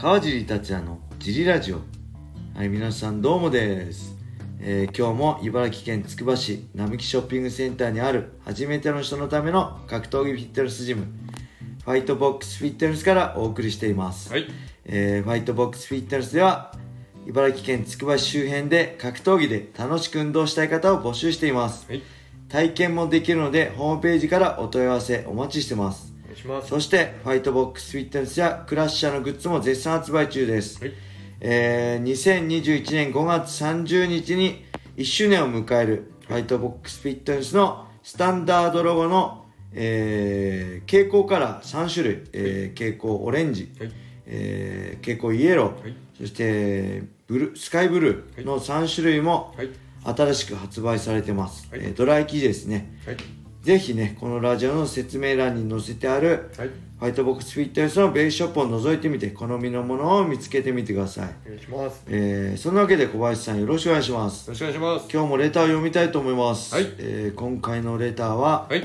川尻達也のジリラジオ。はい皆さんどうもです、えー今日も茨城県つくば市並木ショッピングセンターにある初めての人のための格闘技フィットネスジムファイトボックスフィットネスからお送りしています、はい。えーファイトボックスフィットネスでは茨城県つくば市周辺で格闘技で楽しく運動したい方を募集しています。はい。体験もできるのでホームページからお問い合わせお待ちしてますします。そしてファイトボックスフィットネスやクラッシャーのグッズも絶賛発売中です、はい。えー2021年5月30日に1周年を迎えるファイトボックスフィットネスのスタンダードロゴの、えー蛍光カラー3種類、えー蛍光オレンジ、はい。えー蛍光イエロー、はいそしてブルスカイブルーの3種類もはい。新しく発売されてます、はいえードライ生地ですねはい。ぜひねこのラジオの説明欄に載せてあるはい。ファイトボックスフィットネスのベースショップを覗いてみて好みのものを見つけてみてください、お願いします。よえーそんなわけで小林さんよろしくお願いしますろしくお願いします。今日もレターを読みたいと思います、はいえー今回のレターは、はい。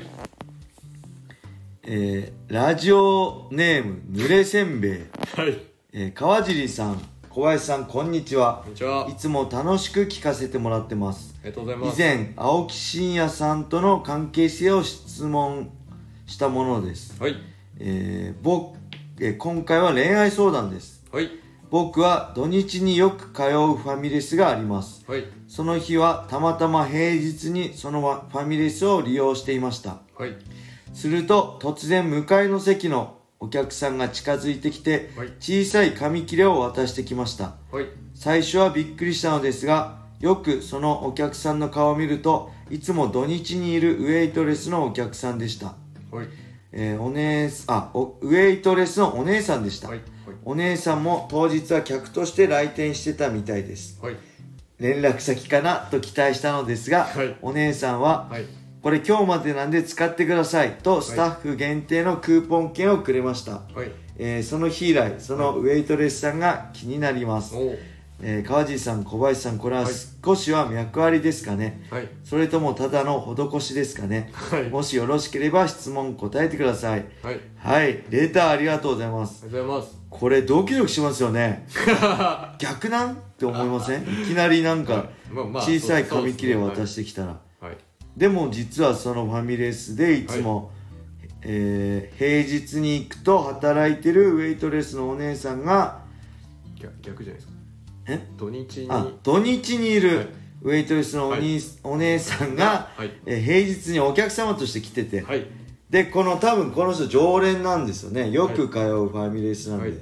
えーラジオネームぬれせんべい、はい。えー川尻さん小林さんこんにちはこんにちは。あいつも楽しく聞かせてもらってますりがとうございます。以前青木真也さんとの関係性を質問したものです、はい。えー僕えー今回は恋愛相談ですはい。僕は土日によく通うファミレスがありますはい。その日はたまたま平日にそのファミレスを利用していましたはい。すると突然向かいの席のお客さんが近づいてきてはい小さい紙切れを渡してきましたはい。最初はびっくりしたのですがよくそのお客さんの顔を見るといつも土日にいるウェイトレスのお客さんでした、はい。えーお姉さあおウェイトレスのお姉さんでした、はい。お姉さんも当日は客として来店してたみたいですはい。連絡先かなと期待したのですが、はいお姉さんは、はい。これ今日までなんで使ってくださいとスタッフ限定のクーポン券をくれました、はい。えーその日以来そのウェイトレスさんが気になります、えー川尻さん小林さんこれははい。少しは脈ありですかね、はい。それともただの施しですかね、はい。もしよろしければ質問答えてください。はい。はい。レターありがとうございます。ありがとうございます。これドキドキしますよね。逆なん？って思いません？いきなりなんか小さい紙切れを渡ししてきたら、はい。でも実はそのファミレスでいつも、えー平日に行くと働いてるウェイトレスのお姉さんが逆逆じゃないですか。え？土日に。あ土日にいるはい。ウェイトレスのお兄、お姉さんが、はい。えー平日にお客様として来てて、はい。でこの多分この人常連なんですよね。よく通うファミレスなんで、はい。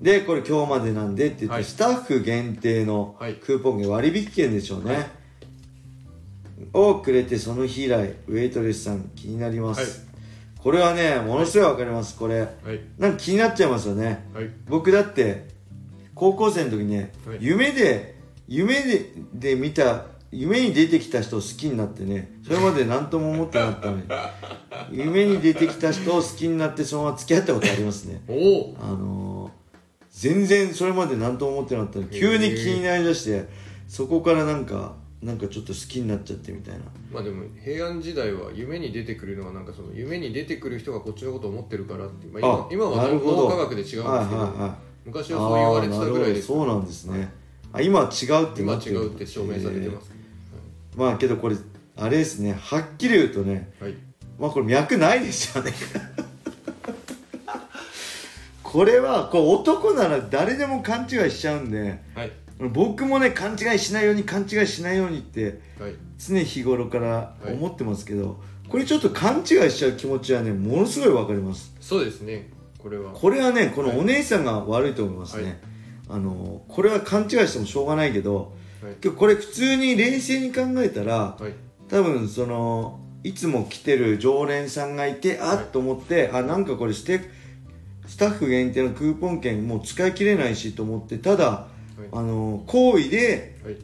でこれ今日までなんでって言って、はい。スタッフ限定のはい。クーポン券割引券でしょうね、はいをくれてその日以来ウェイトレスさん気になります、はい。これはねものすごいわかりますこれ。はい。なんか気になっちゃいますよね。はい。僕だって高校生の時ね、はい。夢で夢でで見た夢に出てきた人を好きになってねそれまで何とも思ってなかったのに 夢に出てきた人を好きになってそのまま付き合ったことありますね。おお。あのー、全然それまで何とも思ってなかったのに急に気になりだしてそこからなんかなんかちょっと好きになっちゃってみたいな。まあでも平安時代は夢に出てくるのはなんかその夢に出てくる人がこっちのことを思ってるからって、まああ、今今はなるほど。脳科学で違うんですけど、はいはいはい。昔はそう言われてたぐらいですそうなんですね、あ今は違うって今は違うって証明されてます、まあけどこれあれですね。はっきり言うとねはい。まあこれ脈ないですよね。これはこう男なら誰でも勘違いしちゃうんではい僕もね勘違いしないように勘違いしないようにってはい。常日頃から思ってますけど、これちょっと勘違いしちゃう気持ちはねものすごいわかります。そうですね。これは。これはねこのお姉さんが悪いと思いますね、はい。あのこれは勘違いしてもしょうがないけどはい。これ普通に冷静に考えたらはい。多分そのいつも来てる常連さんがいてあっはいと思って、あなんかこれステスタッフ限定のクーポン券もう使い切れないしと思ってただはいあの好意ではい。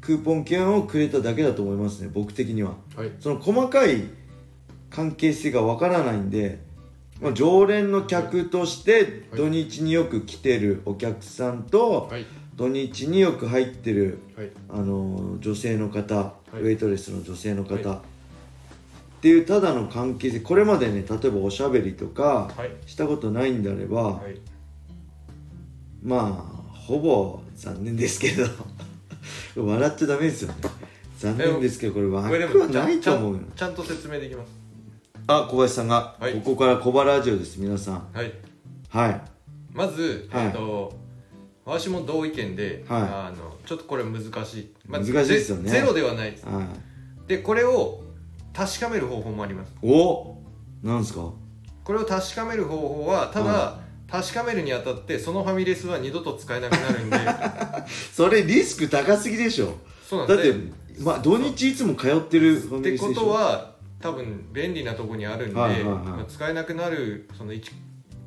クーポン券をくれただけだと思いますね僕的には。はい。その細かい関係性がわからないんで、まあ、常連の客としてはい。土日によく来てるお客さんとはい。土日によく入ってるはい。あの女性の方、い。ウェイトレスの女性の方、はい。っていうただの関係性これまでね例えばおしゃべりとかはい。したことないんであれば、はい。まあほぼ残念ですけど。笑っちゃダメですよね。残念ですけどこれこれで枠はなんいと思うよ。ちゃんちゃんと説明できます。あ小林さんが、はい。ここから小バラジオです皆さん。はい。はい。まず、はい。えっと私も同意見で、はい。あのちょっとこれ難しい、難しいですよね。ゼゼロではないです。はい。でこれを確かめる方法もあります。おなんですか？これを確かめる方法はただ、は確かめるにあたってそのファミレスは二度と使えなくなるんで。それリスク高すぎでしょ。そうなんだってでまあ土日いつも通ってるファってこミレスでしょとは多分便利なとこにあるんで、はいはいはい。まあ使えなくなるその一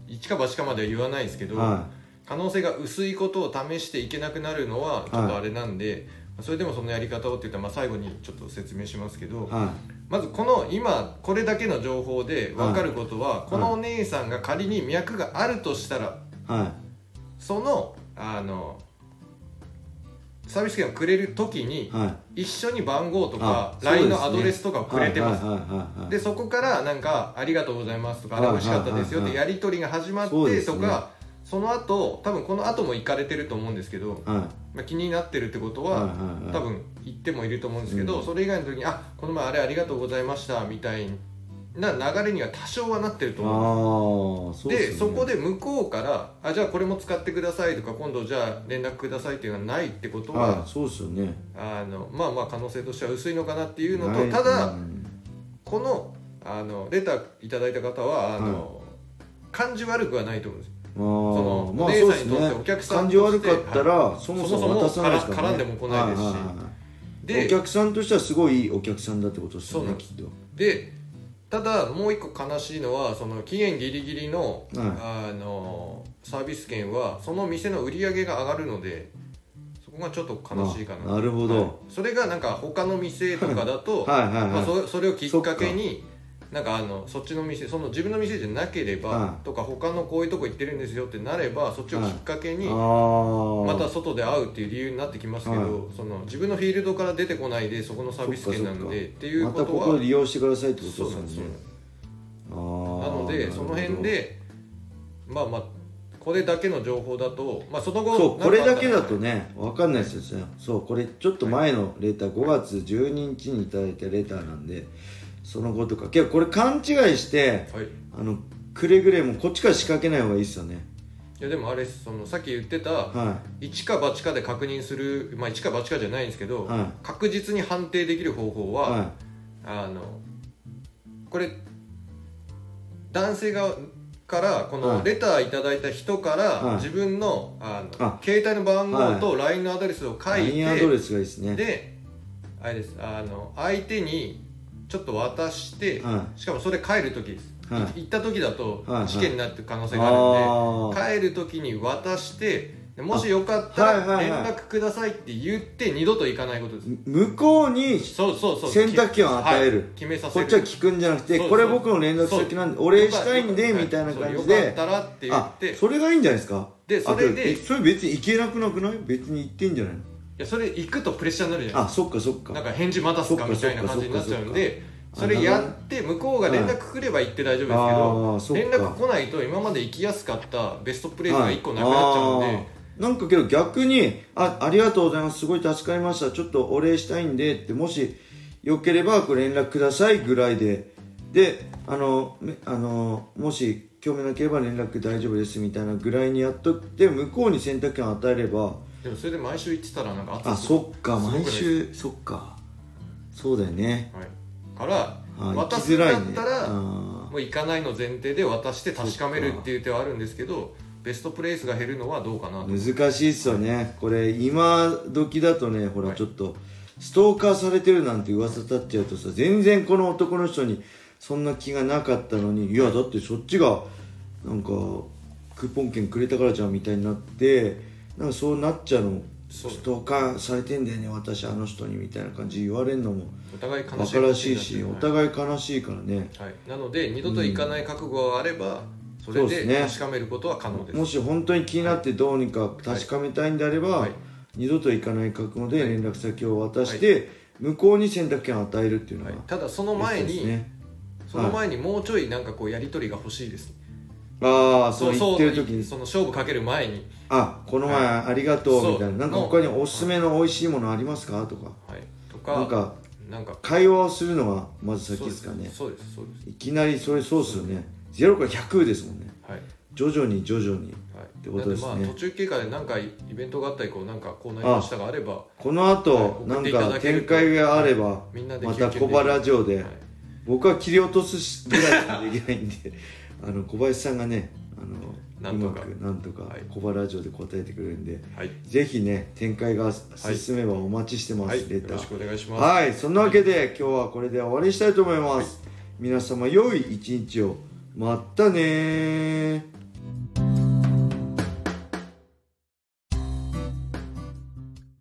一か八かまでは言わないですけど、は可能性が薄いことを試していけなくなるのはちょっとあれなんで、それでもそのやり方をって言ったら、まあ、最後にちょっと説明しますけど、い。はまずこの今これだけの情報で分かることは、このお姉さんが仮に脈があるとしたらいはい。そのあのサービス券をくれる時にはい。一緒に番号とか LINE ね。のアドレスとかをくれてます。はいはいはいはいでそこからなんか「ありがとうございます」とか「あれ美味しかったですよ」ってやり取りが始まってとかその後多分この後も行かれてると思うんですけど、はい。まあ、気になってるってことははいはいはい。多分行ってもいると思うんですけど、うん。それ以外の時に「あこの前あれありがとうございました」みたいな流れには多少はなってると思う。ああそうでですね。そこで向こうからあ「じゃあこれも使ってください」とか「今度じゃあ連絡ください」っていうのがないってことは、はいそうですよね。あのまあまあ可能性としては薄いのかなっていうのとただ、うん。このあのレターいただいた方はあの、感じ悪くはないと思うんですあのーまあお姉さんにとってそうですねお客さん感じ悪かったら、はそもそも渡さないですから、絡んでも来ないですし。はははでお客さんとしてはすごいいいお客さんだってことですよねきっと。でただもう一個悲しいのはその期限ギリギリの,、はあのサービス券はその店の売り上げが上がるのでそこがちょっと悲しいかな。あなるほど。はい。それがなんか他の店とかだと、はいまあ、そそれをきっかけになんかあのそっちの店その自分の店じゃなければ、はいとか他のこういうとこ行ってるんですよってなればそっちをきっかけに、また外で会うっていう理由になってきますけど、はいその自分のフィールドから出てこないでそこのサービス券なのでっていうまたことはここを利用してくださいってことですね。なのでその辺でまあまあこれだけの情報だと、まあ、その後そうこれだけだとねね分かんないですよ。そうこれちょっと前のレター5月12日にいただいたレターなんでその後とか。結構これ勘違いしてはい。あのくれぐれもこっちから仕掛けない方がいいですよね。いやでもあれそのさっき言ってたは一か八かで確認するまあ一か八かじゃないんですけど、はい。確実に判定できる方法は、い。はあのこれ男性側からこはい。のレターいただいた人からはい。自分のあのあ。携帯の番号と LINE のアドレスをい書い LINE アドレてスがいいですね。であれですあの相手にちょっと渡してはしかもそれ帰る時行った時だと事件になってる可能性いがあるんで帰る時に渡してでもしよかったはいら連絡くださいって言って二度と行かないことです。向こうにそうそうそう。選択権を与える。はい。決めさせる。こっちは聞くんじゃなくてこれ僕の連絡先なんでお礼したいんでみたいな感じそうよかでったらって言あって。それがいいんじゃないですか？でそれでそれ別に行けなくなくない？別に行ってんじゃないの？いやそれ行くとプレッシャーになるじゃないあそっかそっか。なんか返事待たすかみたいな感じになっちゃうんでそれやって向こうが連絡来れば行って大丈夫ですけあどーそっか。連絡来ないと今まで行きやすかったベストプレイスが1個なくなっちゃうんはいあでーなんかけど逆にあ「ありがとうございます。すごい助かりました。ちょっとお礼したいんで」ってもしよければご連絡くださいぐらいで。であのめあのもし興味なければ連絡大丈夫ですみたいなぐらいにやっとって向こうに選択権を与えればでもそれで毎週行ってたらなんかあ圧そっか毎週そっか。そうだよね。はい、から渡すんきづらいね。だったら、あもう行かないの前提で渡して確かめるっていう手はあるんですけどベストプレイスが減るのはどうかな難しいっすよね。これ今時だとねほらはい。ちょっとストーカーされてるなんて噂立っちゃうとさ全然この男の人にそんな気がなかったのにいやだってそっちがなんかクーポン券くれたからじゃんみたいになってなんかそうなっちゃうの？ストーカーされてんだよね私あの人にみたいな感じ言われるのも。お互い悲バしいしいしおはい。互い悲しいからね。はい、なので二度と行かない覚悟があれば、それで確かめることは可能です。もし本当に気になってどうにか確かめたいんであれば、はい。二度と行かない覚悟で連絡先を渡して、向こうに選択権を与えるっていうのが、はい。ただその前に、ね。その前にもうちょいなんかこうやり取りが欲しいです、ああそう言ってる時に。その勝負かける前に。あこの前ありがとうみたいな、そうなんか他におすすめの美味しいものありますか？とか。はい。とかなんかなんか。会話をするのがまず先ですかね。そうです。そうです。いきなりそれそうっすよね。0から100ですもんね。はい。徐々に徐々に。はい。てことですね。まあ途中経過で何かイベントがあったりこうなんかこうなりましたがあればこの後、はい。なん送っていたか展開があれば、みんなでまた小原ラジオで、はい。僕は切り落とすしぐらいしかできないんであの小林さんがねあのなんとか。うまくなんとかはい。小原ラジオで答えてくれるんで、はい。ぜひね展開が進めばお待ちしてます、はい。レター。よろしくお願いします。はい。そんなわけで今日はこれで終わりにしたいと思います、皆様良い一日を。またねー